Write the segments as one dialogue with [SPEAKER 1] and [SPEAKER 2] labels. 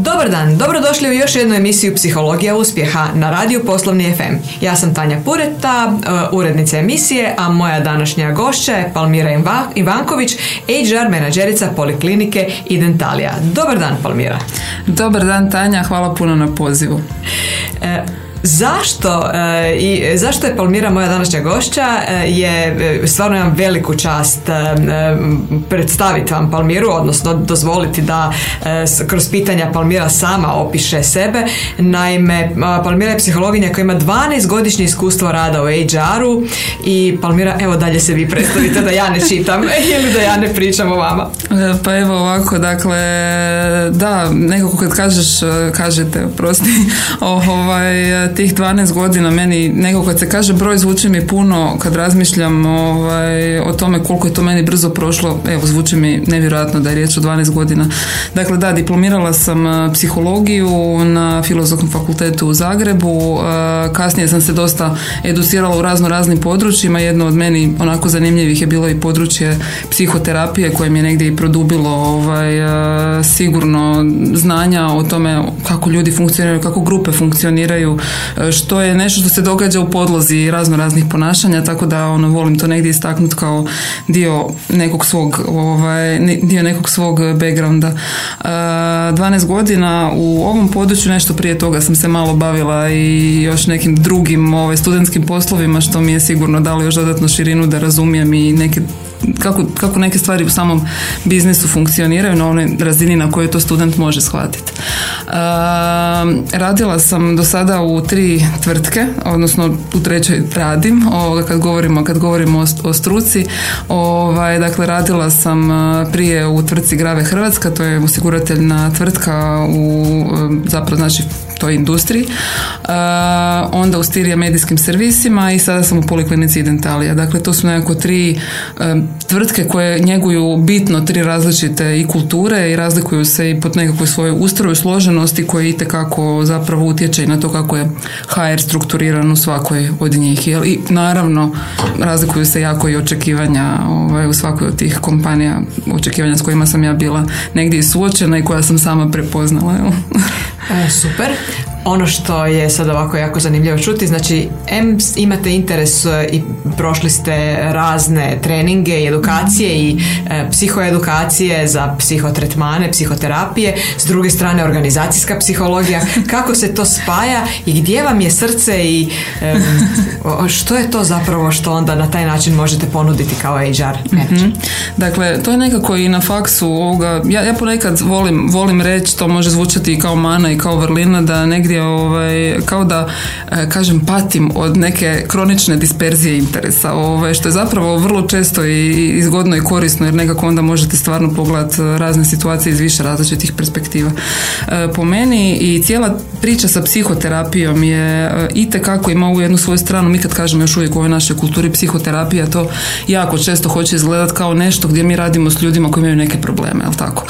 [SPEAKER 1] Dobar dan, dobrodošli u još jednu emisiju Psihologija uspjeha na radiju Poslovni FM. Ja sam Tanja Pureta, uh, urednica emisije, a moja današnja gošća je Palmira Ivanković, HR menadžerica Poliklinike Identalija. Dobar dan, Palmira.
[SPEAKER 2] Dobar dan, Tanja, hvala puno na pozivu.
[SPEAKER 1] E, Zašto e, i zašto je Palmira moja današnja gošća e, je e, stvarno imam veliku čast predstaviti vam Palmiru, odnosno dozvoliti da kroz pitanja Palmira sama opiše sebe. Naime, Palmira je psihologinja koja ima 12 godišnje iskustvo rada u HR-u i Palmira, evo dalje se vi predstavite da ja ne čitam ili da ja ne pričam o vama.
[SPEAKER 2] Pa evo ovako, dakle, da, nekako kad kažeš, kažete, prosti, ovaj, tih 12 godina meni nekako kad se kaže broj zvuči mi puno kad razmišljam ovaj, o tome koliko je to meni brzo prošlo, evo zvuči mi nevjerojatno da je riječ o 12 godina. Dakle da, diplomirala sam eh, psihologiju na filozofskom fakultetu u Zagrebu, eh, kasnije sam se dosta educirala u razno raznim područjima, jedno od meni onako zanimljivih je bilo i područje psihoterapije koje mi je negdje i produbilo ovaj, eh, sigurno znanja o tome kako ljudi funkcioniraju, kako grupe funkcioniraju, što je nešto što se događa u podlozi razno raznih ponašanja, tako da ono volim to negdje istaknuti kao dio nekog svog ovaj, dio nekog svog backgrounda. 12 godina u ovom području nešto prije toga sam se malo bavila i još nekim drugim ovaj, studentskim poslovima što mi je sigurno dalo još dodatnu širinu da razumijem i neke kako, kako neke stvari u samom biznisu funkcioniraju na onoj razini na kojoj to student može shvatiti. radila sam do sada u tri tvrtke, odnosno u trećoj radim, ovoga kad govorimo, kad govorimo o, o struci. Ovaj, dakle, radila sam prije u tvrtci Grave Hrvatska, to je osigurateljna tvrtka u zapravo znači toj industriji, onda u Stirija medijskim servisima i sada sam u Poliklinici Dentalija. Dakle, to su nekako tri tvrtke koje njeguju bitno tri različite i kulture i razlikuju se i pod nekakvoj svojoj ustroju složenosti koji itekako zapravo utječe i na to kako je HR strukturiran u svakoj od njih. I naravno razlikuju se jako i očekivanja ovaj, u svakoj od tih kompanija, očekivanja s kojima sam ja bila negdje suočena i koja sam sama prepoznala.
[SPEAKER 1] E, super. Ono što je sad ovako jako zanimljivo čuti, znači imate interes e, i prošli ste razne treninge i edukacije i e, psihoedukacije za psihotretmane, psihoterapije, s druge strane organizacijska psihologija, kako se to spaja i gdje vam je srce i što je to zapravo što onda na taj način možete ponuditi kao HR mm
[SPEAKER 2] Dakle, to je nekako i na faksu ovoga, ja, ja ponekad volim, volim reći, to može zvučati i kao mana i kao vrlina, da negdje ovaj, kao da e, kažem patim od neke kronične disperzije interesa ovaj, što je zapravo vrlo često i zgodno i korisno jer nekako onda možete stvarno pogledati razne situacije iz više različitih perspektiva. E, po meni i cijela priča sa psihoterapijom je e, itekako ima ovu jednu svoju stranu, mi kad kažemo još uvijek u ovoj našoj kulturi psihoterapija to jako često hoće izgledati kao nešto gdje mi radimo s ljudima koji imaju neke probleme, jel tako?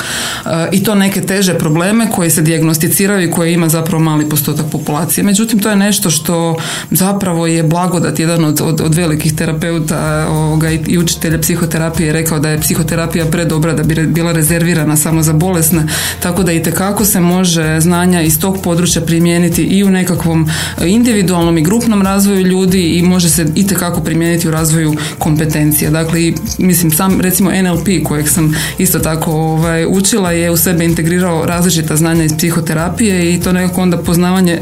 [SPEAKER 2] I to neke teže probleme koji se dijagnosticiraju i koje ima zapravo mali postotak populacije. Međutim, to je nešto što zapravo je blagodat. Jedan od, od, od velikih terapeuta ovoga, i učitelja psihoterapije je rekao da je psihoterapija predobra da bi bila rezervirana samo za bolesne, tako da i tekako se može znanja iz tog područja primijeniti i u nekakvom individualnom i grupnom razvoju ljudi i može se i tekako primijeniti u razvoju kompetencija. Dakle, mislim, sam recimo NLP kojeg sam isto tako ovaj, učila je u sebe integrirao različita znanja iz psihoterapije i to nekako onda pozna poznavanje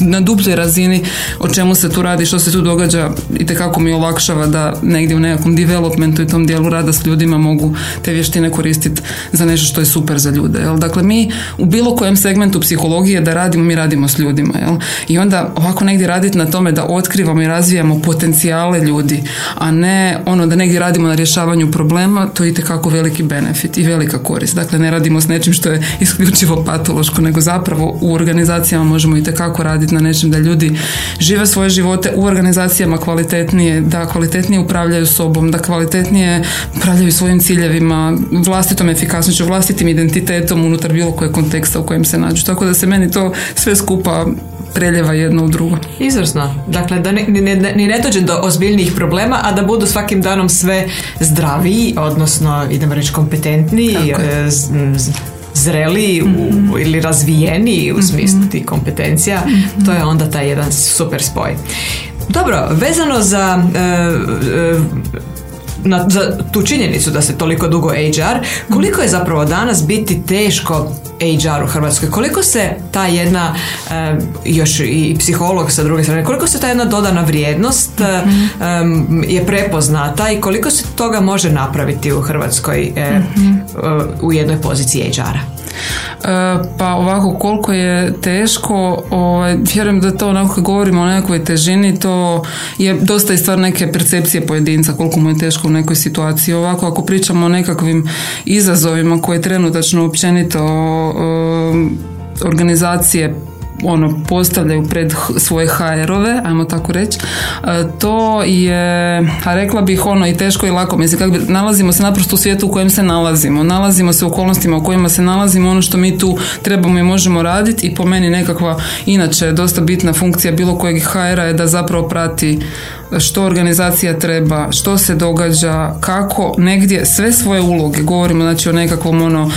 [SPEAKER 2] na dubljoj razini o čemu se tu radi, što se tu događa i tekako mi olakšava da negdje u nekakvom developmentu i tom dijelu rada s ljudima mogu te vještine koristiti za nešto što je super za ljude. Jel? Dakle, mi u bilo kojem segmentu psihologije da radimo, mi radimo s ljudima. Jel? I onda ovako negdje raditi na tome da otkrivamo i razvijamo potencijale ljudi, a ne ono da negdje radimo na rješavanju problema, to je itekako veliki benefit i velika korist. Dakle, ne radimo s nečim što je isključivo patološko, nego zapravo u organizacijama možemo i tekako raditi na nečem da ljudi žive svoje živote u organizacijama kvalitetnije, da kvalitetnije upravljaju sobom, da kvalitetnije upravljaju svojim ciljevima, vlastitom efikasnošću, vlastitim identitetom unutar bilo kojeg konteksta u kojem se nađu. Tako da se meni to sve skupa preljeva jedno u drugo.
[SPEAKER 1] Izvrsno. Dakle, da ni ne, ne, ne dođe do ozbiljnijih problema, a da budu svakim danom sve zdraviji, odnosno, idemo reći, kompetentniji, zreliji ili razvijeniji u smislu tih kompetencija, to je onda taj jedan super spoj. Dobro, vezano za e, e, na, za tu činjenicu da se toliko dugo HR, koliko je zapravo danas biti teško HR u Hrvatskoj? Koliko se ta jedna, e, još i psiholog sa druge strane, koliko se ta jedna dodana vrijednost je prepoznata i koliko se toga može napraviti u Hrvatskoj u jednoj poziciji HR-a?
[SPEAKER 2] E, pa ovako koliko je teško, ovaj, vjerujem da to onako kad govorimo o nekoj težini, to je dosta i stvar neke percepcije pojedinca, koliko mu je teško u nekoj situaciji. Ovako ako pričamo o nekakvim izazovima koje trenutačno općenito organizacije ono postavljaju pred svoje HR-ove, ajmo tako reći, e, to je, a rekla bih ono i teško i lako, mislim, kako bi, nalazimo se naprosto u svijetu u kojem se nalazimo, nalazimo se u okolnostima u kojima se nalazimo, ono što mi tu trebamo i možemo raditi i po meni nekakva, inače, dosta bitna funkcija bilo kojeg HR-a je da zapravo prati što organizacija treba, što se događa, kako negdje sve svoje uloge, govorimo znači o nekakvom ono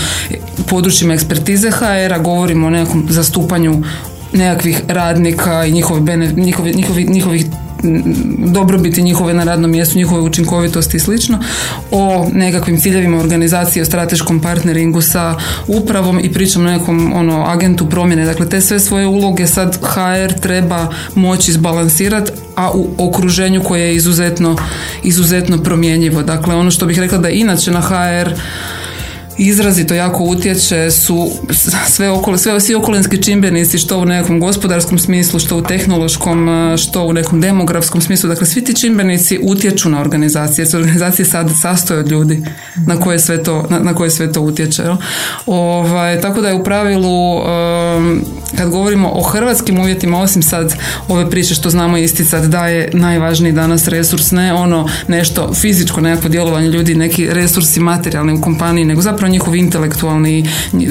[SPEAKER 2] područjima ekspertize HR-a, govorimo o nekakvom zastupanju nekakvih radnika i njihove, bene, njihovi, njihovi, njihovih dobrobiti njihove na radnom mjestu, njihove učinkovitosti i slično, o nekakvim ciljevima organizacije, o strateškom partneringu sa upravom i pričam o nekom ono, agentu promjene. Dakle, te sve svoje uloge sad HR treba moći izbalansirati, a u okruženju koje je izuzetno, izuzetno promjenjivo. Dakle, ono što bih rekla da inače na HR izrazito jako utječe su sve, okolo, sve svi okolinski čimbenici što u nekom gospodarskom smislu, što u tehnološkom, što u nekom demografskom smislu. Dakle, svi ti čimbenici utječu na organizacije, jer se organizacije sad sastoje od ljudi na koje sve to, na, koje sve to utječe. Ovaj, tako da je u pravilu kad govorimo o hrvatskim uvjetima, osim sad ove priče što znamo isticati da je najvažniji danas resurs, ne ono nešto fizičko, nekakvo djelovanje ljudi, neki resursi materijalni u kompaniji, nego zapravo njihov intelektualni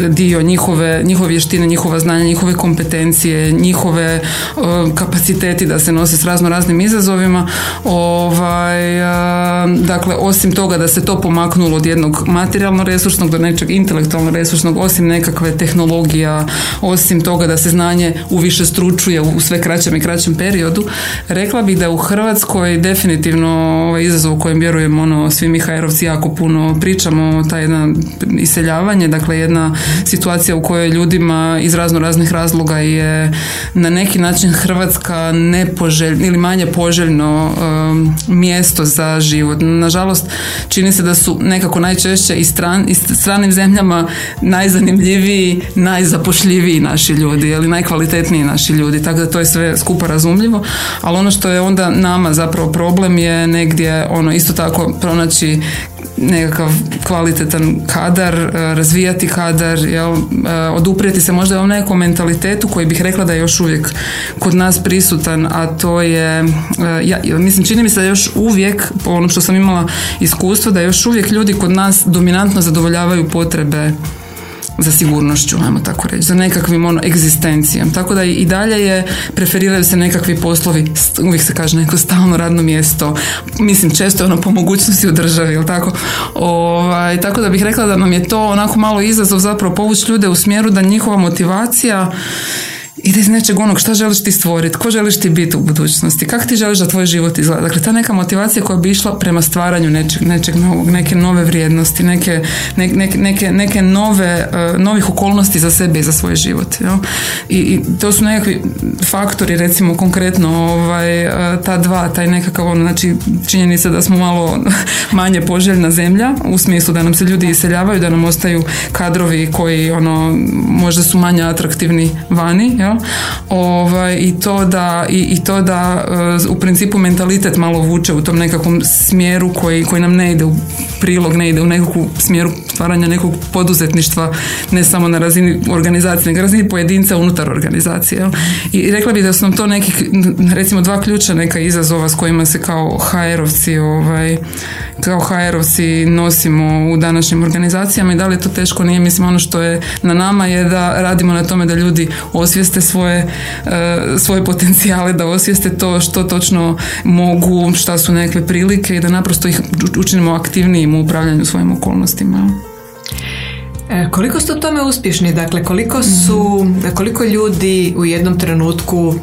[SPEAKER 2] dio, njihove, njihove vještine, njihova znanja, njihove kompetencije, njihove kapaciteti da se nose s razno raznim izazovima. Ovaj, dakle, osim toga da se to pomaknulo od jednog materijalno resursnog do nečeg intelektualno resursnog, osim nekakve tehnologija, osim toga da se znanje u više stručuje u sve kraćem i kraćem periodu, rekla bih da u Hrvatskoj definitivno ovaj izazov u kojem vjerujem ono, svi mi jako puno pričamo, ta jedna iseljavanje, dakle jedna situacija u kojoj ljudima iz razno raznih razloga je na neki način Hrvatska nepoželjno ili manje poželjno um, mjesto za život. Nažalost, čini se da su nekako najčešće i, stran, i stranim zemljama najzanimljiviji, najzapošljiviji naši ljudi, ili najkvalitetniji naši ljudi, tako da to je sve skupa razumljivo, ali ono što je onda nama zapravo problem je negdje ono isto tako pronaći nekakav kvalitetan kadar, e, razvijati kadar, jel, e, oduprijeti se možda u nekom mentalitetu koji bih rekla da je još uvijek kod nas prisutan, a to je, e, ja, mislim, čini mi se da još uvijek, po onom što sam imala iskustvo, da još uvijek ljudi kod nas dominantno zadovoljavaju potrebe za sigurnošću, ajmo tako reći, za nekakvim ono egzistencijom. Tako da i dalje je, preferiraju se nekakvi poslovi, uvijek se kaže neko stalno radno mjesto, mislim često ono po mogućnosti u državi, jel tako? Ovaj, tako da bih rekla da nam je to onako malo izazov zapravo povući ljude u smjeru da njihova motivacija ide iz nečeg onog šta želiš ti stvoriti, ko želiš ti biti u budućnosti, kako ti želiš da tvoj život izgleda. Dakle, ta neka motivacija koja bi išla prema stvaranju nečeg, nečeg novog, neke nove vrijednosti, neke, neke, neke nove, uh, novih okolnosti za sebe i za svoj život. I, I, to su nekakvi faktori, recimo konkretno ovaj, uh, ta dva, taj nekakav ono, znači činjenica da smo malo manje poželjna zemlja, u smislu da nam se ljudi iseljavaju, da nam ostaju kadrovi koji ono, možda su manje atraktivni vani, ja? Ovaj, i to da, i, i to da e, u principu mentalitet malo vuče u tom nekakvom smjeru koji, koji nam ne ide u prilog, ne ide u nekakvu smjeru stvaranja nekog poduzetništva ne samo na razini organizacije, nego razini pojedinca unutar organizacije. I rekla bih da su nam to neki, recimo dva ključa neka izazova s kojima se kao HR-ovci ovaj, kao HR-ovci nosimo u današnjim organizacijama i da li je to teško nije, mislim ono što je na nama je da radimo na tome da ljudi osvijeste svoje, e, svoje potencijale, da osvijeste to što točno mogu, šta su nekakve prilike i da naprosto ih učinimo aktivnijim u upravljanju svojim okolnostima.
[SPEAKER 1] E, koliko ste u tome uspješni? Dakle, koliko su, koliko ljudi u jednom trenutku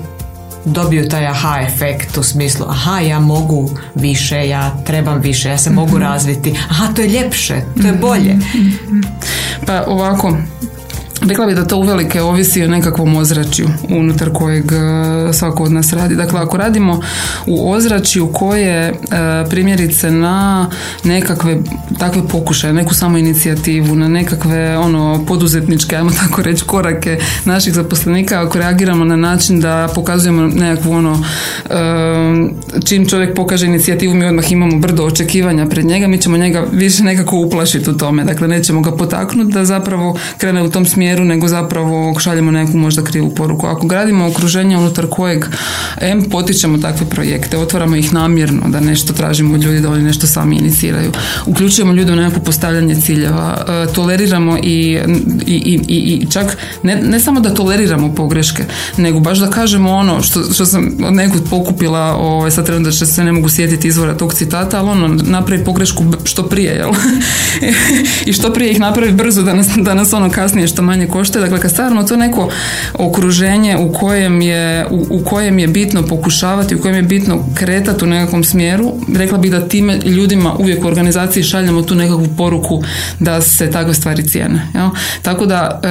[SPEAKER 1] dobiju taj aha efekt u smislu aha ja mogu više, ja trebam više, ja se mogu mhm. razviti, aha to je ljepše, to je bolje.
[SPEAKER 2] Pa ovako, Rekla bih da to uvelike ovisi o nekakvom ozračju unutar kojeg e, svako od nas radi. Dakle, ako radimo u ozračju koje e, primjerice na nekakve takve pokušaje, neku samo inicijativu, na nekakve ono poduzetničke, ajmo tako reći, korake naših zaposlenika, ako reagiramo na način da pokazujemo nekakvu ono e, čim čovjek pokaže inicijativu, mi odmah imamo brdo očekivanja pred njega, mi ćemo njega više nekako uplašiti u tome. Dakle, nećemo ga potaknuti da zapravo krene u tom smjeru nego zapravo šaljemo neku možda krivu poruku. Ako gradimo okruženje unutar kojeg M potičemo takve projekte, otvaramo ih namjerno da nešto tražimo od ljudi da oni nešto sami iniciraju. Uključujemo ljude u nekako postavljanje ciljeva, e, toleriramo i, i, i, i čak ne, ne, samo da toleriramo pogreške, nego baš da kažemo ono što, što sam od nekud pokupila, ovaj, sad trebam da se ne mogu sjetiti izvora tog citata, ali ono, napravi pogrešku što prije, jel? I što prije ih napravi brzo da nas, da nas ono kasnije što manje košta. Dakle, kad stvarno to neko okruženje u kojem je, u, u, kojem je bitno pokušavati, u kojem je bitno kretati u nekakvom smjeru, rekla bih da time ljudima uvijek u organizaciji šaljemo tu nekakvu poruku da se takve stvari cijene. Jel? Tako da,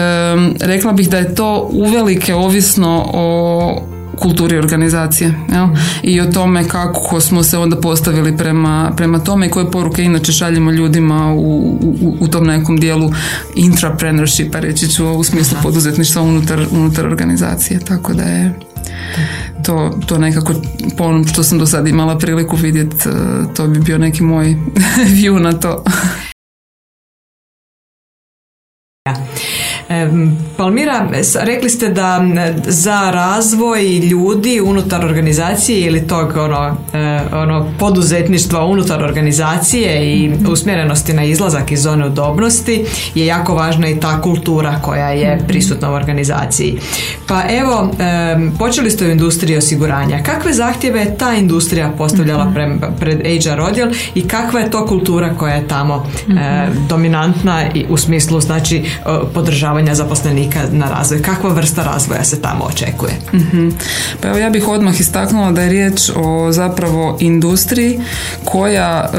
[SPEAKER 2] rekla bih da je to uvelike ovisno o kulturi organizacije jel? i o tome kako smo se onda postavili prema, prema tome i koje poruke inače šaljemo ljudima u, u, u tom nekom dijelu intrapreneurshipa reći ću u smislu poduzetništva unutar, unutar organizacije. Tako da je to, to nekako po onom što sam do sada imala priliku vidjeti eh, to bi bio neki moj view na to
[SPEAKER 1] Palmira, rekli ste da za razvoj ljudi unutar organizacije ili tog ono, e, ono poduzetništva unutar organizacije i usmjerenosti na izlazak iz zone udobnosti je jako važna i ta kultura koja je prisutna u organizaciji. Pa evo, počeli ste u industriji osiguranja. Kakve zahtjeve je ta industrija postavljala mhm. pred HR odjel i kakva je to kultura koja je tamo mhm. dominantna i u smislu znači podržavanja zaposlenika na razvoj? Kakva vrsta razvoja se tamo očekuje?
[SPEAKER 2] mm Pa evo ja bih odmah istaknula da je riječ o zapravo industriji koja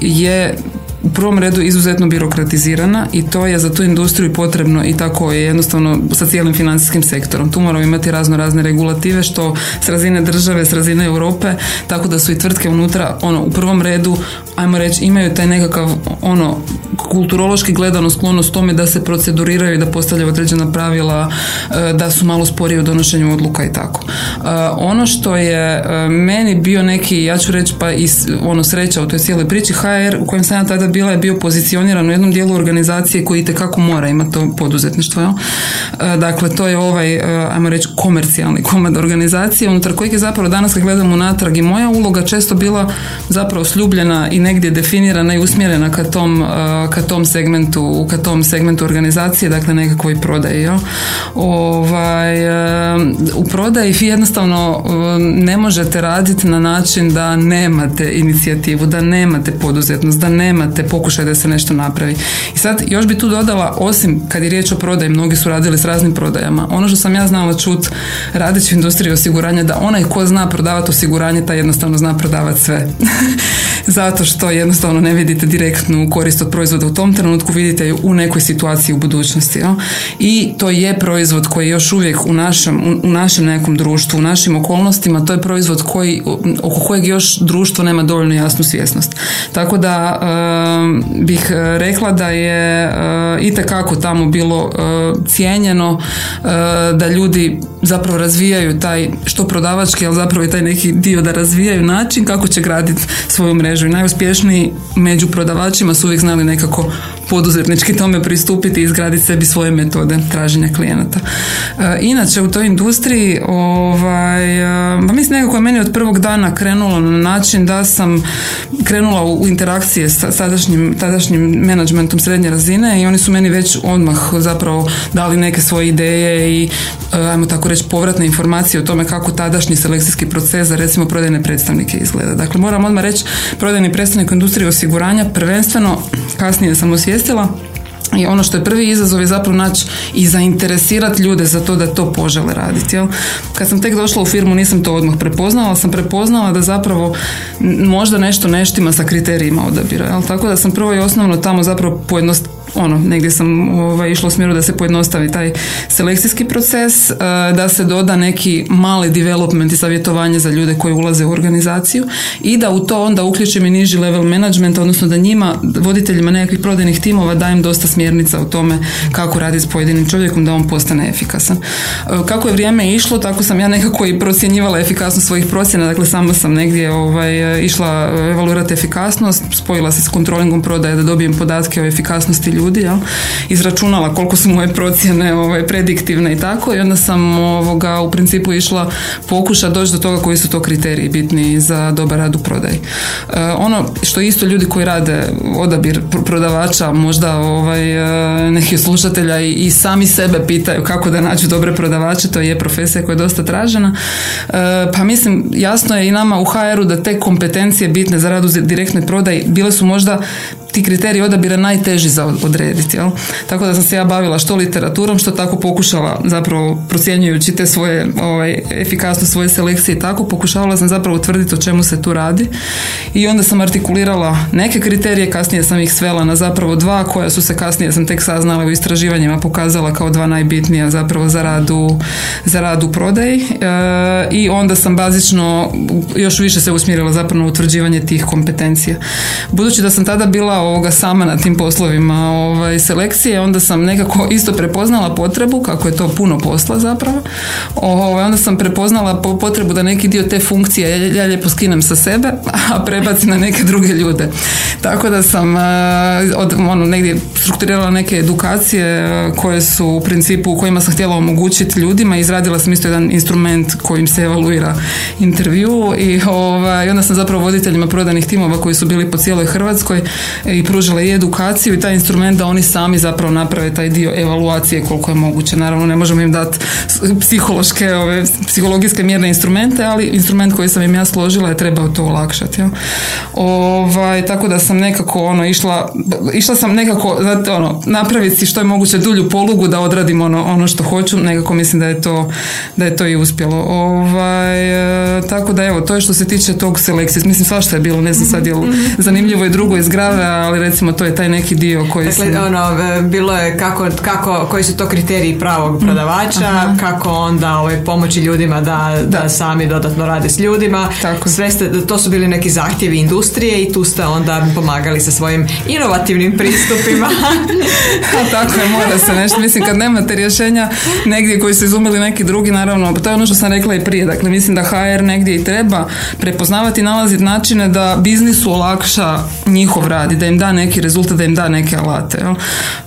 [SPEAKER 2] je u prvom redu izuzetno birokratizirana i to je za tu industriju potrebno i tako je jednostavno sa cijelim financijskim sektorom. Tu moramo imati razno razne regulative što s razine države, s razine Europe, tako da su i tvrtke unutra ono u prvom redu, ajmo reći, imaju taj nekakav ono kulturološki gledano sklonost tome da se proceduriraju i da postavljaju određena pravila, e, da su malo sporiji u donošenju odluka i tako. E, ono što je e, meni bio neki, ja ću reći pa i ono sreća u toj cijeloj priči, HR u kojem sam ja tada bila je bio pozicioniran u jednom dijelu organizacije koji itekako mora imati to poduzetništvo. Jel? Dakle, to je ovaj, ajmo reći, komercijalni komad organizacije unutar kojeg je zapravo danas kad gledamo unatrag i moja uloga često bila zapravo sljubljena i negdje definirana i usmjerena ka tom ka tom segmentu, ka tom segmentu organizacije, dakle nekakvoj prodaji. Jo? Ovaj, u prodaji jednostavno ne možete raditi na način da nemate inicijativu, da nemate poduzetnost, da nemate pokušaj da se nešto napravi. I sad još bi tu dodala, osim kad je riječ o prodaji, mnogi su radili s raznim prodajama. Ono što sam ja znala čut radeći u industriji osiguranja, da onaj ko zna prodavati osiguranje, taj jednostavno zna prodavati sve. Zato što jednostavno ne vidite direktnu korist od proizvoda u tom trenutku vidite u nekoj situaciji u budućnosti. Ja? I to je proizvod koji je još uvijek u našem, u našem nekom društvu, u našim okolnostima, to je proizvod koji, oko kojeg još društvo nema dovoljno jasnu svjesnost. Tako da bih rekla da je uh, itekako tamo bilo uh, cijenjeno da ljudi zapravo razvijaju taj što prodavački, ali zapravo i taj neki dio da razvijaju način kako će graditi svoju mrežu. I najuspješniji među prodavačima su uvijek znali nekako poduzetnički tome pristupiti i izgraditi sebi svoje metode traženja klijenata. E, inače u toj industriji ovaj, e, pa mislim nekako je meni od prvog dana krenulo na način da sam krenula u interakcije sa sadašnjim, tadašnjim menadžmentom srednje razine i oni su meni već odmah zapravo dali neke svoje ideje i e, ajmo tako reći povratne informacije o tome kako tadašnji selekcijski proces za recimo prodajne predstavnike izgleda. Dakle, moram odmah reći prodajni predstavnik u industriji osiguranja prvenstveno kasnije sam osvijestila I ono što je prvi izazov je zapravo naći i zainteresirati ljude za to da to požele raditi. Jel? Kad sam tek došla u firmu nisam to odmah prepoznala, sam prepoznala da zapravo možda nešto neštima sa kriterijima odabira. Jel? Tako da sam prvo i osnovno tamo zapravo pojednost, ono, negdje sam ovaj, išla u smjeru da se pojednostavi taj selekcijski proces, eh, da se doda neki mali development i savjetovanje za ljude koji ulaze u organizaciju i da u to onda uključim i niži level management, odnosno da njima, voditeljima nekakvih prodajnih timova dajem dosta smjernica o tome kako raditi s pojedinim čovjekom da on postane efikasan. Eh, kako je vrijeme išlo, tako sam ja nekako i procjenjivala efikasnost svojih procjena, dakle sama sam negdje ovaj, išla evaluirati efikasnost, spojila se s kontrolingom prodaje da dobijem podatke o efikasnosti ljudi, jel? izračunala koliko su moje procjene ovaj, prediktivne i tako i onda sam ovoga, u principu išla pokušati doći do toga koji su to kriteriji bitni za dobar rad u prodaji. E, ono što isto ljudi koji rade odabir prodavača, možda ovaj, e, neki slušatelja i, i sami sebe pitaju kako da nađu dobre prodavače, to je profesija koja je dosta tražena. E, pa mislim, jasno je i nama u HR-u da te kompetencije bitne za rad u direktnoj prodaji bile su možda ti kriteriji odabira najteži za odrediti. Jel? Tako da sam se ja bavila što literaturom, što tako pokušala zapravo procjenjujući te svoje ovaj, efikasnost svoje selekcije i tako pokušavala sam zapravo utvrditi o čemu se tu radi i onda sam artikulirala neke kriterije, kasnije sam ih svela na zapravo dva koja su se kasnije sam tek saznala u istraživanjima pokazala kao dva najbitnija zapravo za rad u, za rad u e, i onda sam bazično još više se usmjerila zapravo na utvrđivanje tih kompetencija. Budući da sam tada bila ovoga sama na tim poslovima ovaj, selekcije, onda sam nekako isto prepoznala potrebu, kako je to puno posla zapravo, ovaj, onda sam prepoznala potrebu da neki dio te funkcije ja, lijepo skinem sa sebe, a prebacim na neke druge ljude. Tako da sam eh, od, ono, negdje strukturirala neke edukacije eh, koje su u principu u kojima sam htjela omogućiti ljudima i izradila sam isto jedan instrument kojim se evaluira intervju i, ovaj, onda sam zapravo voditeljima prodanih timova koji su bili po cijeloj Hrvatskoj i pružila i edukaciju i taj instrument da oni sami zapravo naprave taj dio evaluacije koliko je moguće. Naravno ne možemo im dati psihološke, ove, psihologijske mjerne instrumente, ali instrument koji sam im ja složila je trebao to olakšati. Ja. Ovaj, tako da sam nekako ono, išla, išla sam nekako ono, napraviti što je moguće dulju polugu da odradim ono, ono što hoću, nekako mislim da je to, da je to i uspjelo. Ovaj, e, tako da evo, to je što se tiče tog selekcije. Mislim svašta je bilo, ne znam sad je mhm. zanimljivo i drugo iz grave, ali recimo to je taj neki dio koji
[SPEAKER 1] dakle, ono, e, bilo je kako, kako, koji su to kriteriji pravog mm. prodavača, kako onda ovaj, pomoći ljudima da, da. sami dodatno rade s ljudima. Tako. Sve ste, to su bili neki zahtjevi industrije i tu ste onda pomagali sa svojim inovativnim pristupima.
[SPEAKER 2] A tako je, mora se nešto. Mislim, kad nemate rješenja negdje koji su izumili neki drugi, naravno, to je ono što sam rekla i prije. Dakle, mislim da HR negdje i treba prepoznavati i nalaziti načine da biznisu olakša njihov rad i da im da neki rezultat, da im da neke alate. Jel?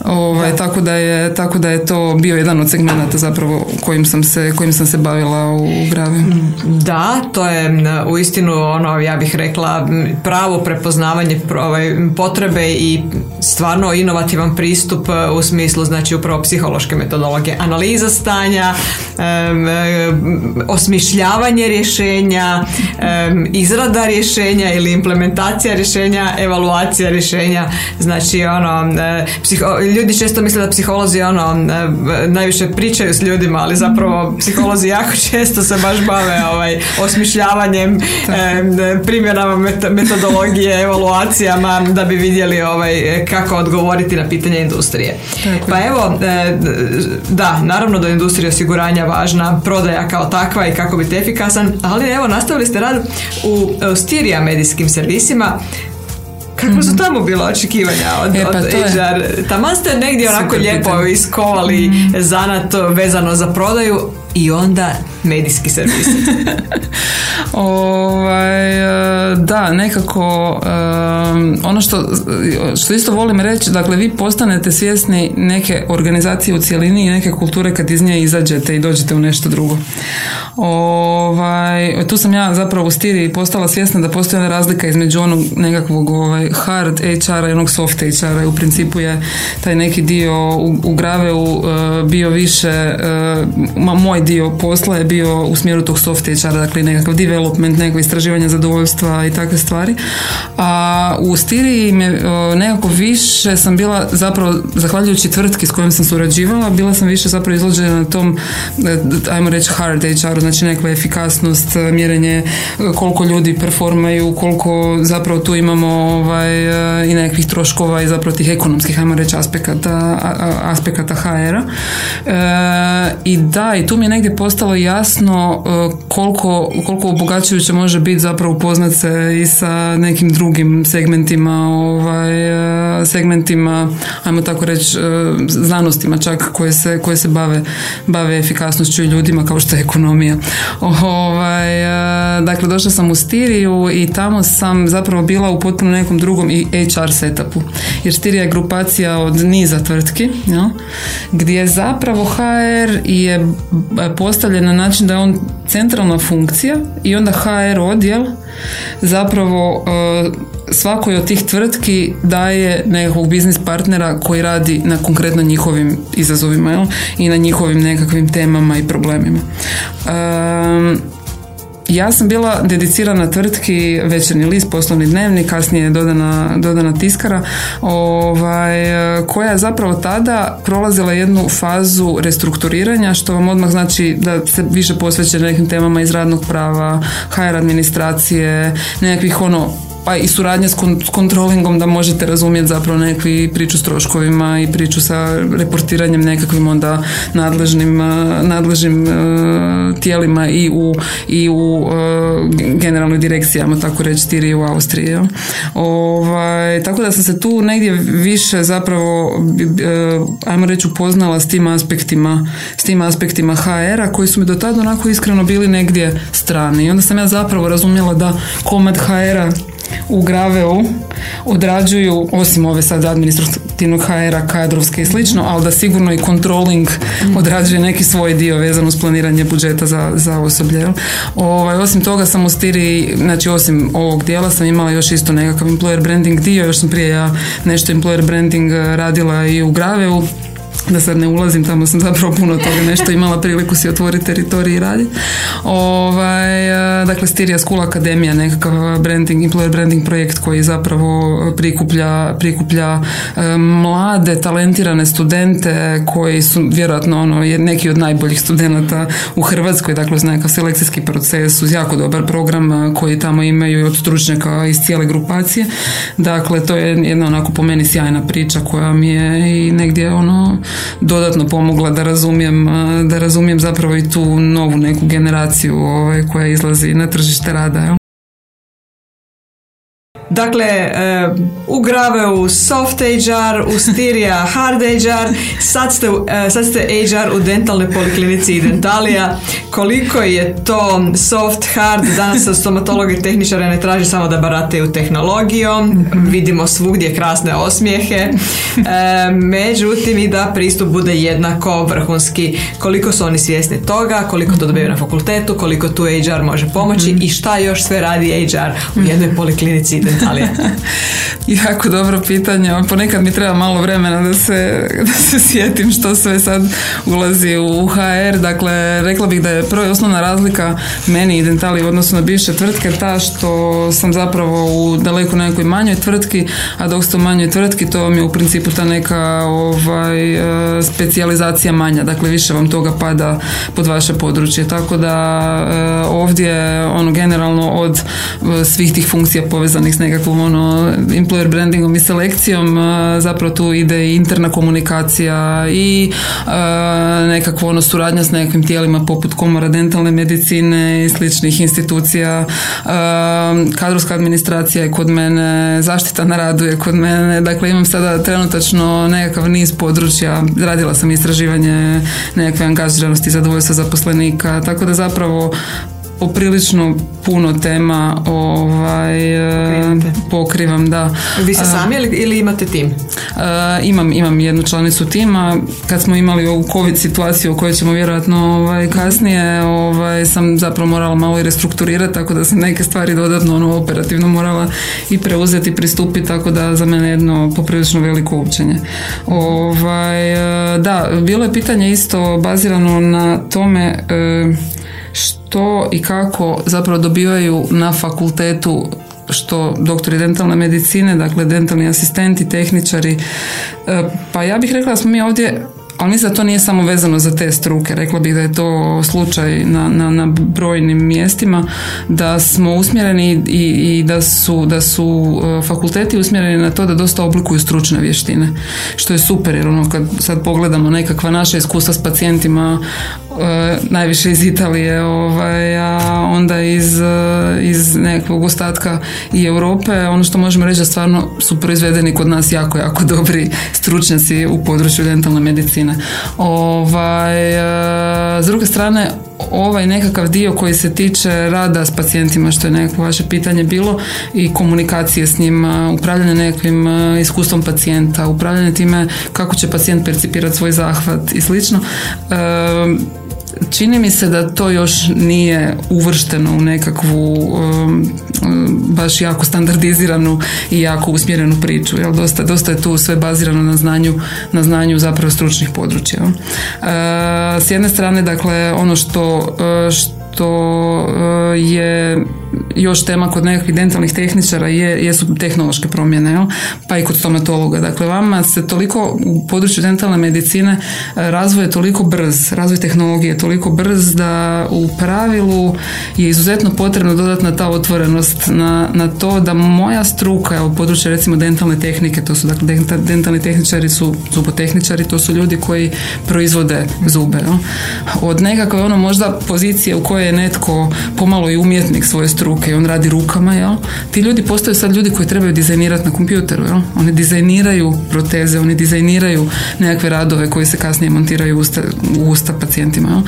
[SPEAKER 2] Ovaj, tako, da je, tako da je to bio jedan od segmenata zapravo kojim sam se, kojim sam se bavila u Gravi.
[SPEAKER 1] Da, to je u istinu ono, ja bih rekla, pravo prepoznavanje ovaj, potrebe i stvarno inovativan pristup e, u smislu znači upravo psihološke metodologije. Analiza stanja, osmišljavanje rješenja, izrada rješenja ili implementacija rješenja, evaluacija rješenja. Znači ono, e, psiho, ljudi često misle da psiholozi ono, e, najviše pričaju s ljudima, ali zapravo psiholozi jako često se baš bave ovaj, osmišljavanjem, primjenama metodologije, evaluacijama da bi vidjeli ovaj, kako odgovoriti na pitanje industrije. Pa evo, e, da, naravno da je industrija osiguranja važna, prodaja kao takva i kako biti efikasan, ali evo, nastavili ste rad u Stirija medijskim servisima kako su mhm. tamo bila očekivanja od, e, pa od HR? Taman ste negdje onako lijepo iskovali mm. zanat vezano za prodaju i onda medijski servis.
[SPEAKER 2] ovaj, e, da, nekako e, ono što, što isto volim reći, dakle vi postanete svjesni neke organizacije u cjelini i neke kulture kad iz nje izađete i dođete u nešto drugo. Ovaj, tu sam ja zapravo u stiri postala svjesna da postoji ona razlika između onog nekakvog ovaj, hard HR-a i onog soft HR-a u principu je taj neki dio u, u Graveu uh, bio više uh, moj moj dio posla je bio u smjeru tog soft HR, dakle nekakav development, nekakvo istraživanje zadovoljstva i takve stvari. A u Stiriji me nekako više sam bila zapravo, zahvaljujući tvrtki s kojom sam surađivala, bila sam više zapravo izložena na tom, e, ajmo reći hard HR, znači nekakva efikasnost, mjerenje koliko ljudi performaju, koliko zapravo tu imamo ovaj, i nekakvih troškova i zapravo tih ekonomskih, ajmo reći, aspekata, aspekata HR-a. E, I da, i tu mi negdje postalo jasno e, koliko, koliko obogaćujuće može biti zapravo upoznat se i sa nekim drugim segmentima, ovaj, e, segmentima, ajmo tako reći, znanostima čak koje se, koje se bave, bave efikasnošću i ljudima kao što je ekonomija. Ovaj, dakle, došla sam u Stiriju i tamo sam zapravo bila u potpuno nekom drugom i HR setupu. Jer Stirija je grupacija od niza tvrtki, ja, gdje zapravo HR je postavljen na način da je on centralna funkcija i onda HR odjel zapravo e, svakoj od tih tvrtki daje nekakvog biznis partnera koji radi na konkretno njihovim izazovima i na njihovim nekakvim temama i problemima. Ja sam bila dedicirana tvrtki Večerni list, poslovni dnevnik, kasnije je dodana, dodana tiskara, ovaj, koja je zapravo tada prolazila jednu fazu restrukturiranja, što vam odmah znači da se više posveće nekim temama iz radnog prava, HR administracije, nekakvih ono pa i suradnja s kontrolingom da možete razumjeti zapravo nekakvi priču s troškovima i priču sa reportiranjem nekakvim onda nadležnim, nadležnim tijelima i u, i u generalnoj direkcijama, tako reći, Tiri u Austriji. Ovaj, tako da sam se tu negdje više zapravo ajmo reći upoznala s tim aspektima s tim aspektima HR-a koji su mi do tada onako iskreno bili negdje strani. I onda sam ja zapravo razumjela da komad HR-a u Graveu odrađuju, osim ove sad administrativnog HR-a, kadrovske i slično, ali da sigurno i controlling odrađuje neki svoj dio vezan uz planiranje budžeta za, za osoblje. Ovaj, osim toga sam u stiri, znači osim ovog dijela sam imala još isto nekakav employer branding dio, još sam prije ja nešto employer branding radila i u Graveu da sad ne ulazim, tamo sam zapravo puno toga nešto imala priliku si otvoriti teritorij i raditi. Ovaj, dakle, Styria School Akademija, nekakav branding, employer branding projekt koji zapravo prikuplja, prikuplja mlade, talentirane studente koji su vjerojatno ono, neki od najboljih studenata u Hrvatskoj, dakle uz nekakav selekcijski proces, uz jako dobar program koji tamo imaju od stručnjaka iz cijele grupacije. Dakle, to je jedna onako po meni sjajna priča koja mi je i negdje ono dodatno pomogla da razumijem, da razumijem zapravo i tu novu neku generaciju ovaj, koja izlazi na tržište rada.
[SPEAKER 1] Dakle, e, u u soft HR, u Styria hard HR, sad ste, e, sad ste HR u dentalnoj poliklinici i dentalija. Koliko je to soft, hard, danas se stomatologi i tehničare ne traži samo da barataju tehnologijom, vidimo svugdje krasne osmijehe, e, međutim i da pristup bude jednako vrhunski. Koliko su oni svjesni toga, koliko to dobiju na fakultetu, koliko tu HR može pomoći i šta još sve radi HR u jednoj poliklinici i dentalija.
[SPEAKER 2] jako dobro pitanje. Ponekad mi treba malo vremena da se, da se sjetim što sve sad ulazi u HR. Dakle, rekla bih da je prvo i osnovna razlika meni i Dentali u odnosu na bivše tvrtke ta što sam zapravo u daleko nekoj manjoj tvrtki, a dok ste u manjoj tvrtki to mi je u principu ta neka ovaj, e, specijalizacija manja. Dakle, više vam toga pada pod vaše područje. Tako da e, ovdje ono generalno od e, svih tih funkcija povezanih s nekakvom ono, employer brandingom i selekcijom zapravo tu ide i interna komunikacija i nekakvo ono suradnja s nekakvim tijelima poput komora dentalne medicine i sličnih institucija. Kadrovska administracija je kod mene zaštita na radu je kod mene. Dakle imam sada trenutačno nekakav niz područja. Radila sam istraživanje nekakve angažiranosti zadovoljstva zaposlenika. Tako da zapravo poprilično puno tema ovaj, e, pokrivam, da.
[SPEAKER 1] Vi ste sami ili, ili imate tim? Uh,
[SPEAKER 2] imam, imam jednu članicu tima. Kad smo imali ovu COVID situaciju o kojoj ćemo vjerojatno ovaj, kasnije, ovaj, sam zapravo morala malo i restrukturirati, tako da sam neke stvari dodatno ono, operativno morala i preuzeti, pristupiti, tako da za mene jedno poprilično veliko učenje. Ovaj, e, da, bilo je pitanje isto bazirano na tome što i kako zapravo dobivaju na fakultetu što doktori dentalne medicine, dakle dentalni asistenti, tehničari. E, pa ja bih rekla da smo mi ovdje ali mislim da to nije samo vezano za te struke. Rekla bih da je to slučaj na, na, na brojnim mjestima, da smo usmjereni i, i da, su, da su e, fakulteti usmjereni na to da dosta oblikuju stručne vještine. Što je super jer ono kad sad pogledamo nekakva naša iskustva s pacijentima e, najviše iz Italije, ovaj, a onda iz, e, iz nekakvog ostatka i Europe, ono što možemo reći da stvarno su proizvedeni kod nas jako, jako dobri stručnjaci u području dentalne medicine. Ovaj, e, s druge strane, ovaj nekakav dio koji se tiče rada s pacijentima, što je nekako vaše pitanje bilo, i komunikacije s njima, upravljanje nekakvim e, iskustvom pacijenta, upravljanje time kako će pacijent percipirati svoj zahvat i slično. E, čini mi se da to još nije uvršteno u nekakvu um, um, baš jako standardiziranu i jako usmjerenu priču. Jel? Dosta, dosta je tu sve bazirano na znanju, na znanju zapravo stručnih područja. Uh, s jedne strane, dakle, ono što, uh, što uh, je još tema kod nekakvih dentalnih tehničara je, jesu tehnološke promjene, jel? pa i kod stomatologa. Dakle, vama se toliko u području dentalne medicine e, razvoj je toliko brz, razvoj tehnologije je toliko brz da u pravilu je izuzetno potrebna dodatna ta otvorenost na, na to da moja struka, u području recimo dentalne tehnike, to su dakle dentalni tehničari su zubotehničari, to su ljudi koji proizvode zube. Jel? Od nekakve ono možda pozicije u kojoj je netko pomalo i umjetnik svoje struke i on radi rukama, jel? Ti ljudi postaju sad ljudi koji trebaju dizajnirati na kompjuteru, jel? Oni dizajniraju proteze, oni dizajniraju nekakve radove koji se kasnije montiraju u usta, usta pacijentima, jel?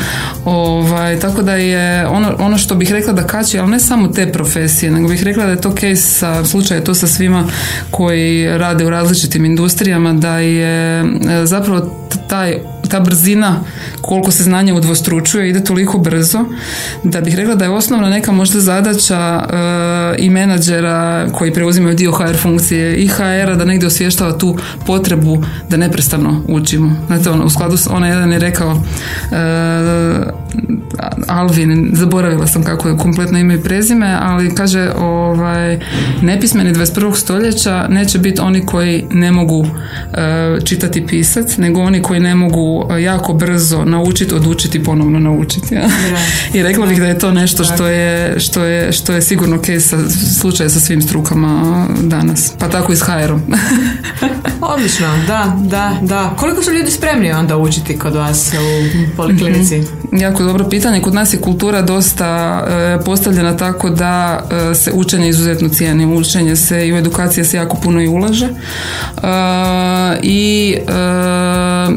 [SPEAKER 2] Ovaj, tako da je ono, ono što bih rekla da kači, ali ne samo te profesije, nego bih rekla da je to case sa, slučaj to sa svima koji rade u različitim industrijama, da je e, zapravo taj ta brzina koliko se znanje udvostručuje ide toliko brzo da bih rekla da je osnovna neka možda zadaća e, i menadžera koji preuzimaju dio HR funkcije i HR-a da negdje osvještava tu potrebu da neprestano učimo. Znate, ono, u skladu s onaj jedan je rekao uh, Alvin, zaboravila sam kako je kompletno ime i prezime, ali kaže ovaj, nepismeni 21. stoljeća neće biti oni koji ne mogu e, čitati pisac, nego oni koji ne mogu jako brzo naučiti, odučiti ponovno naučiti. Ja? I rekla bih da je to nešto što je, što je, što je sigurno case slučaj sa svim strukama danas. Pa tako i s HR-om.
[SPEAKER 1] Odlično, da, da, da. Koliko su ljudi spremni onda učiti kod vas u poliklinici?
[SPEAKER 2] mm Jako dobro pitanje. Kod nas je kultura dosta e, postavljena tako da e, se učenje izuzetno cijeni. Učenje se i u edukacije se jako puno i ulaže. E, I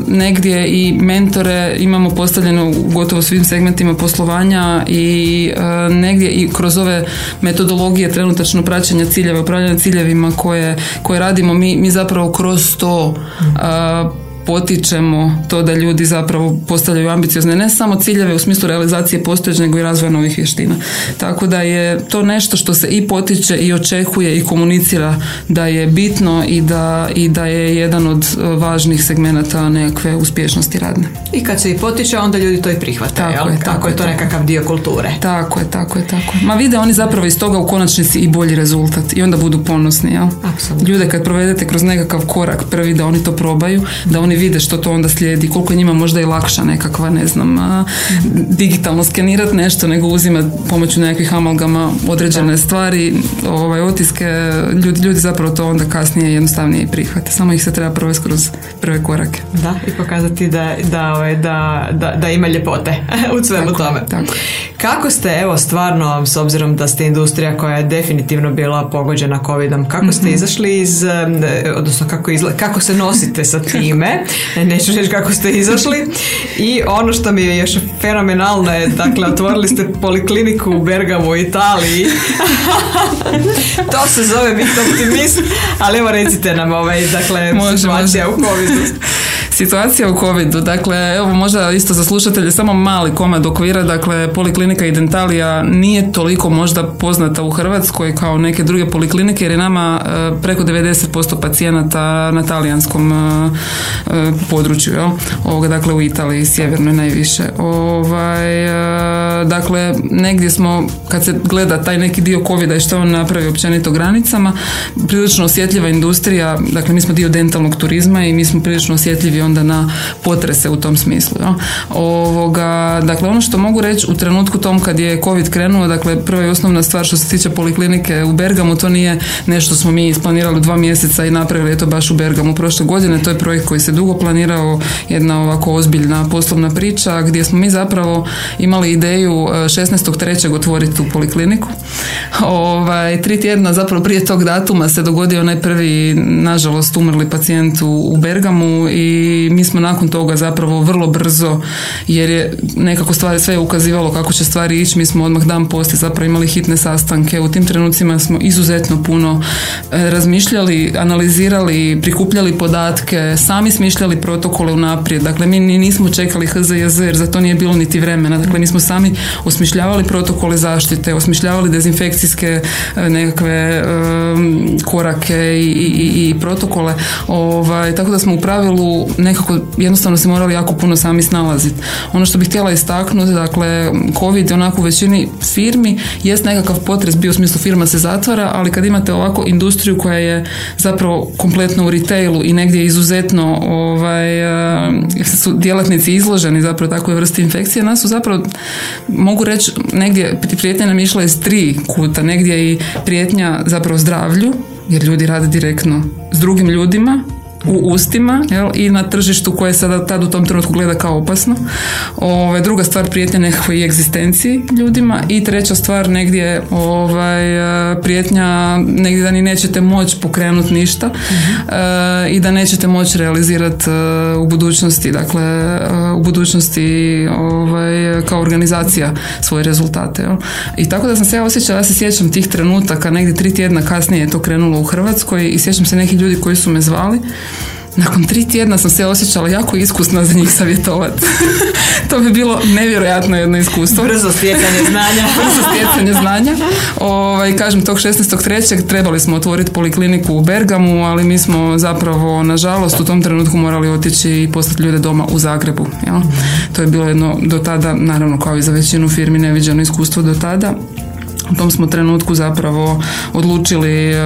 [SPEAKER 2] negdje i mentore imamo postavljeno u gotovo svim segmentima poslovanja i negdje i kroz ove metodologije trenutačno praćenja ciljeva, upravljanja ciljevima koje, koje radimo, mi, mi zapravo kroz to potičemo to da ljudi zapravo postavljaju ambiciozne ne samo ciljeve u smislu realizacije postojećeg nego i razvoja novih vještina. Tako da je to nešto što se i potiče i očekuje i komunicira da je bitno i da, i da je jedan od e, važnih segmenata nekakve uspješnosti radne.
[SPEAKER 1] I kad se i potiče onda ljudi to i prihvate, tako, Je, tako, je to nekakav dio kulture.
[SPEAKER 2] Tako je, tako je, tako. Ma vide oni zapravo iz toga u konačnici i bolji rezultat i onda budu ponosni, jel?
[SPEAKER 1] Apsolutno.
[SPEAKER 2] Ljude kad provedete kroz nekakav korak prvi da oni to probaju, da oni vide što to onda slijedi, koliko je njima možda i lakša nekakva, ne znam, digitalno skenirati nešto nego uzimati pomoću nekakvih amalgama određene stvari, ovaj, otiske, ljudi, ljudi zapravo to onda kasnije jednostavnije prihvate. Samo ih se treba provesti kroz prve korake.
[SPEAKER 1] Da, i pokazati da, da, ovaj, da, da, da ima ljepote u svemu tome.
[SPEAKER 2] Tako.
[SPEAKER 1] Kako ste, evo, stvarno, s obzirom da ste industrija koja je definitivno bila pogođena covidom, kako ste mhm. izašli iz, odnosno kako, izla, kako se nosite sa time neću reći kako ste izašli. I ono što mi je još fenomenalno je, dakle, otvorili ste polikliniku u Bergamu u Italiji. to se zove biti optimist, ali evo recite nam ovaj, dakle, može, situacija može. u covidu.
[SPEAKER 2] Situacija u covidu, dakle, evo možda isto za slušatelje samo mali komad okvira, dakle, poliklinika i dentalija nije toliko možda poznata u Hrvatskoj kao neke druge poliklinike jer je nama e, preko 90% pacijenata na talijanskom e, e, području, jel? Ovoga, dakle, u Italiji, sjevernoj najviše. Ovaj, dakle, negdje smo, kad se gleda taj neki dio covida i što on napravi općenito granicama, prilično osjetljiva industrija, dakle, mi smo dio dentalnog turizma i mi smo prilično osjetljivi onda na potrese u tom smislu. Ja. Ovoga, dakle, ono što mogu reći u trenutku tom kad je COVID krenuo, dakle, prva i osnovna stvar što se tiče poliklinike u Bergamu, to nije nešto smo mi isplanirali dva mjeseca i napravili je to baš u Bergamu prošle godine. To je projekt koji se dugo planirao, jedna ovako ozbiljna poslovna priča gdje smo mi zapravo imali ideju 16.3. E, otvoriti tu polikliniku. Ovaj, tri tjedna zapravo prije tog datuma se dogodio onaj prvi, nažalost, umrli pacijent u Bergamu i mi smo nakon toga zapravo vrlo brzo jer je nekako stvari sve ukazivalo kako će stvari ići, mi smo odmah dan poslije zapravo imali hitne sastanke, u tim trenucima smo izuzetno puno e, razmišljali, analizirali, prikupljali podatke, sami smišljali protokole unaprijed, dakle mi nismo čekali HZJZ jer za to nije bilo niti vremena, dakle mi smo sami osmišljavali protokole zaštite, osmišljavali dezinfekcijske e, nekakve korake i, i, i protokole, ovaj, tako da smo u pravilu nekako jednostavno se morali jako puno sami snalaziti. Ono što bih htjela istaknuti, dakle, COVID je onako u većini firmi, jest nekakav potres bio u smislu firma se zatvara, ali kad imate ovako industriju koja je zapravo kompletno u retailu i negdje izuzetno ovaj, uh, su djelatnici izloženi zapravo takvoj vrsti infekcije, nas su zapravo, mogu reći, negdje prijetnja nam išla iz tri kuta, negdje i prijetnja zapravo zdravlju, jer ljudi rade direktno s drugim ljudima u ustima jel, i na tržištu koje sada tad u tom trenutku gleda kao opasno. Ove, druga stvar prijetnja nekakvoj egzistenciji ljudima i treća stvar negdje ovaj, prijetnja negdje da ni nećete moći pokrenuti ništa e, i da nećete moći realizirati e, u budućnosti dakle e, u budućnosti ovaj, kao organizacija svoje rezultate. Jel. I tako da sam se ja osjećala, ja se sjećam tih trenutaka, negdje tri tjedna kasnije je to krenulo u Hrvatskoj i sjećam se nekih ljudi koji su me zvali nakon tri tjedna sam se osjećala jako iskusna za njih savjetovati. to bi bilo nevjerojatno jedno iskustvo.
[SPEAKER 1] Brzo stjecanje znanja.
[SPEAKER 2] Brzo stjecanje znanja. Ovaj, kažem, tog 16.3. trebali smo otvoriti polikliniku u Bergamu, ali mi smo zapravo, nažalost, u tom trenutku morali otići i poslati ljude doma u Zagrebu. Jel? To je bilo jedno do tada, naravno kao i za većinu firmi, neviđeno iskustvo do tada u tom smo trenutku zapravo odlučili e,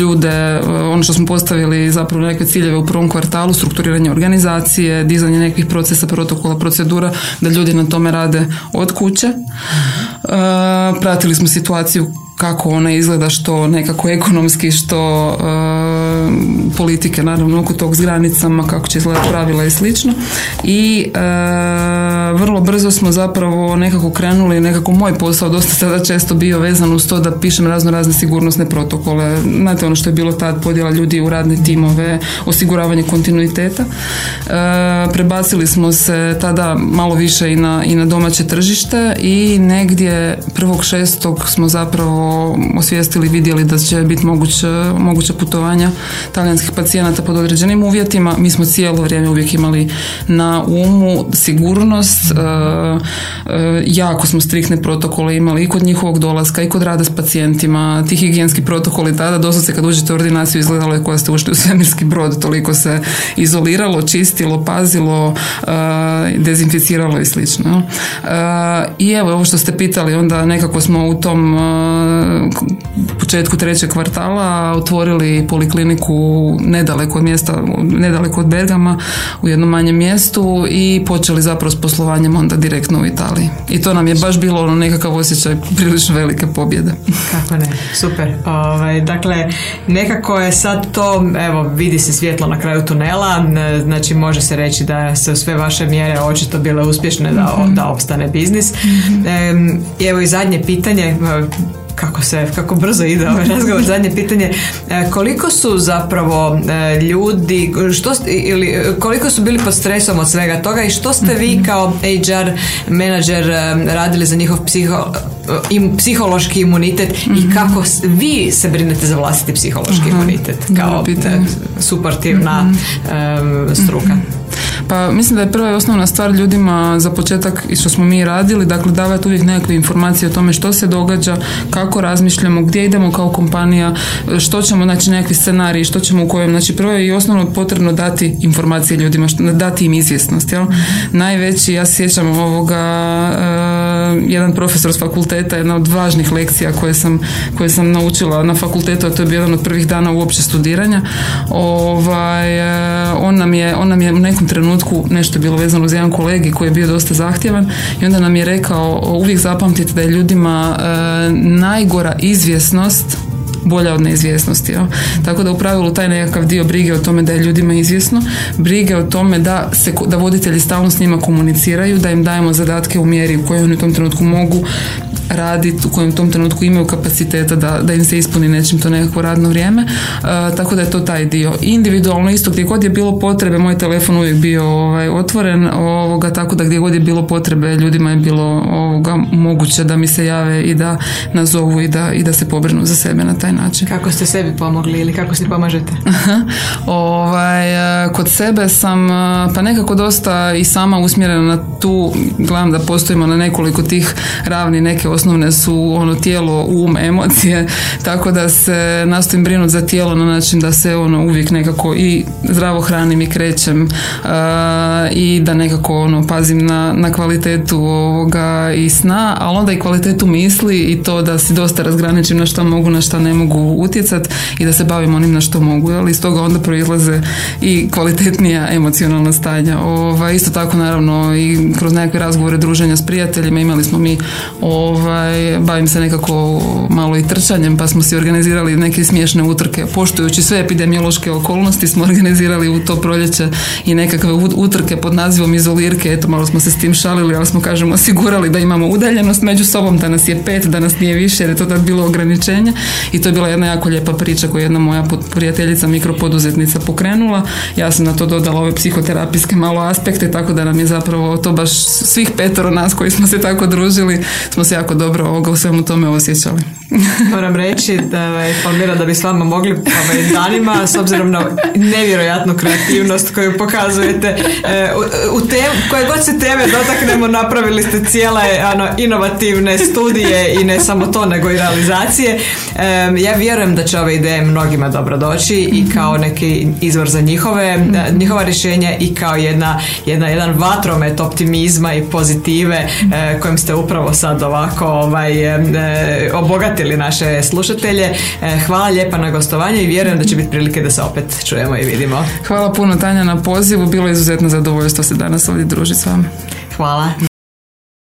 [SPEAKER 2] ljude, e, ono što smo postavili zapravo neke ciljeve u prvom kvartalu, strukturiranje organizacije, dizanje nekih procesa, protokola, procedura, da ljudi na tome rade od kuće. E, pratili smo situaciju kako ona izgleda što nekako ekonomski što e, politike naravno oko tog s granicama kako će izgledati pravila i slično. I e, vrlo brzo smo zapravo nekako krenuli nekako moj posao dosta sada često bio vezan uz to da pišem razno razne sigurnosne protokole. Znate ono što je bilo tad podjela ljudi u radne timove osiguravanje kontinuiteta. E, prebacili smo se tada malo više i na, i na domaće tržište i negdje prvog šestog smo zapravo osvijestili, vidjeli da će biti moguće, moguće putovanja talijanskih pacijenata pod određenim uvjetima. Mi smo cijelo vrijeme uvijek imali na umu sigurnost, e, e, jako smo striktne protokole imali i kod njihovog dolaska i kod rada s pacijentima, ti higijenski protokoli tada doslovce kad uđete u ordinaciju izgledalo je koja ste ušli u svemirski brod, toliko se izoliralo, čistilo, pazilo, e, dezinficiralo i slično. I evo ovo što ste pitali, onda nekako smo u tom početku trećeg kvartala otvorili polikliniku nedaleko od mjesta, nedaleko od Bergama u jednom manjem mjestu i počeli zapravo s poslovanjem onda direktno u Italiji. I to nam je baš bilo ono nekakav osjećaj prilično velike pobjede.
[SPEAKER 1] Kako ne, super. Ovaj, dakle, nekako je sad to, evo, vidi se svjetlo na kraju tunela, znači može se reći da se sve vaše mjere očito bile uspješne da, mhm. da opstane biznis. mm evo i zadnje pitanje, kako se, kako brzo ide ovaj razgovor, zadnje pitanje, e, koliko su zapravo e, ljudi, što, ili koliko su bili pod stresom od svega toga i što ste vi mhm. kao HR menadžer radili za njihov psiho, im, psihološki imunitet i mhm. kako vi se brinete za vlastiti psihološki imunitet kao suportivna struka?
[SPEAKER 2] Pa mislim da je prva i osnovna stvar ljudima za početak i što smo mi radili, dakle davati uvijek nekakve informacije o tome što se događa, kako razmišljamo, gdje idemo kao kompanija, što ćemo, znači nekakvi scenariji, što ćemo u kojem, znači prvo je i osnovno potrebno dati informacije ljudima, dati im izvjesnost, jel? Najveći, ja sjećam ovoga, uh, jedan profesor s fakulteta, jedna od važnih lekcija koje sam, koje sam naučila na fakultetu, a to je bio jedan od prvih dana uopće studiranja, ovaj, uh, on, nam je, on nam je u nekom trenutku trenutku nešto je bilo vezano uz jedan kolegi koji je bio dosta zahtjevan i onda nam je rekao uvijek zapamtite da je ljudima e, najgora izvjesnost bolja od neizvjesnosti. Jo? Tako da u pravilu taj nekakav dio brige o tome da je ljudima izvjesno, brige o tome da, se, da voditelji stalno s njima komuniciraju, da im dajemo zadatke u mjeri u kojoj oni u tom trenutku mogu raditi, u kojem tom trenutku imaju kapaciteta da, da im se ispuni nečim to nekakvo radno vrijeme. E, tako da je to taj dio. Individualno isto gdje god je bilo potrebe, moj telefon uvijek bio ovaj, otvoren, ovoga, tako da gdje god je bilo potrebe ljudima je bilo ovoga, moguće da mi se jave i da nazovu i da, i da se pobrinu za sebe na taj način.
[SPEAKER 1] Kako ste sebi pomogli ili kako si pomažete?
[SPEAKER 2] ovaj, e, kod sebe sam e, pa nekako dosta i sama usmjerena na tu, gledam da postojimo na nekoliko tih ravni neke osnovne su ono tijelo, um, emocije, tako da se nastojim brinuti za tijelo na način da se ono uvijek nekako i zdravo hranim i krećem uh, i da nekako ono pazim na, na kvalitetu ovoga i sna, ali onda i kvalitetu misli i to da si dosta razgraničim na što mogu, na što ne mogu utjecat i da se bavim onim na što mogu, ali iz toga onda proizlaze i kvalitetnija emocionalna stanja. Ova, isto tako naravno i kroz nekakve razgovore druženja s prijateljima imali smo mi ovaj, ovaj, bavim se nekako malo i trčanjem pa smo si organizirali neke smiješne utrke. Poštujući sve epidemiološke okolnosti smo organizirali u to proljeće i nekakve utrke pod nazivom izolirke. Eto, malo smo se s tim šalili, ali smo, kažemo, osigurali da imamo udaljenost među sobom, da nas je pet, da nas nije više, jer je to tad bilo ograničenje. I to je bila jedna jako lijepa priča koju je jedna moja prijateljica mikropoduzetnica pokrenula. Ja sam na to dodala ove psihoterapijske malo aspekte, tako da nam je zapravo to baš svih petoro nas koji smo se tako družili, smo se jako dobro ovoga u svemu tome osjećali.
[SPEAKER 1] Moram reći da je Palmira da bi s vama mogli ovaj, danima s obzirom na nevjerojatnu kreativnost koju pokazujete e, u, tem, koje god se teme dotaknemo napravili ste cijele ano, inovativne studije i ne samo to nego i realizacije. E, ja vjerujem da će ove ideje mnogima dobro doći i kao neki izvor za njihove, njihova rješenja i kao jedna, jedna, jedan vatromet optimizma i pozitive e, kojim ste upravo sad ovako ovaj, e, obogatili naše slušatelje. E, hvala lijepa na gostovanje i vjerujem da će biti prilike da se opet čujemo i vidimo.
[SPEAKER 2] Hvala puno Tanja na pozivu, bilo je izuzetno zadovoljstvo se danas ovdje družiti s vama.
[SPEAKER 1] Hvala.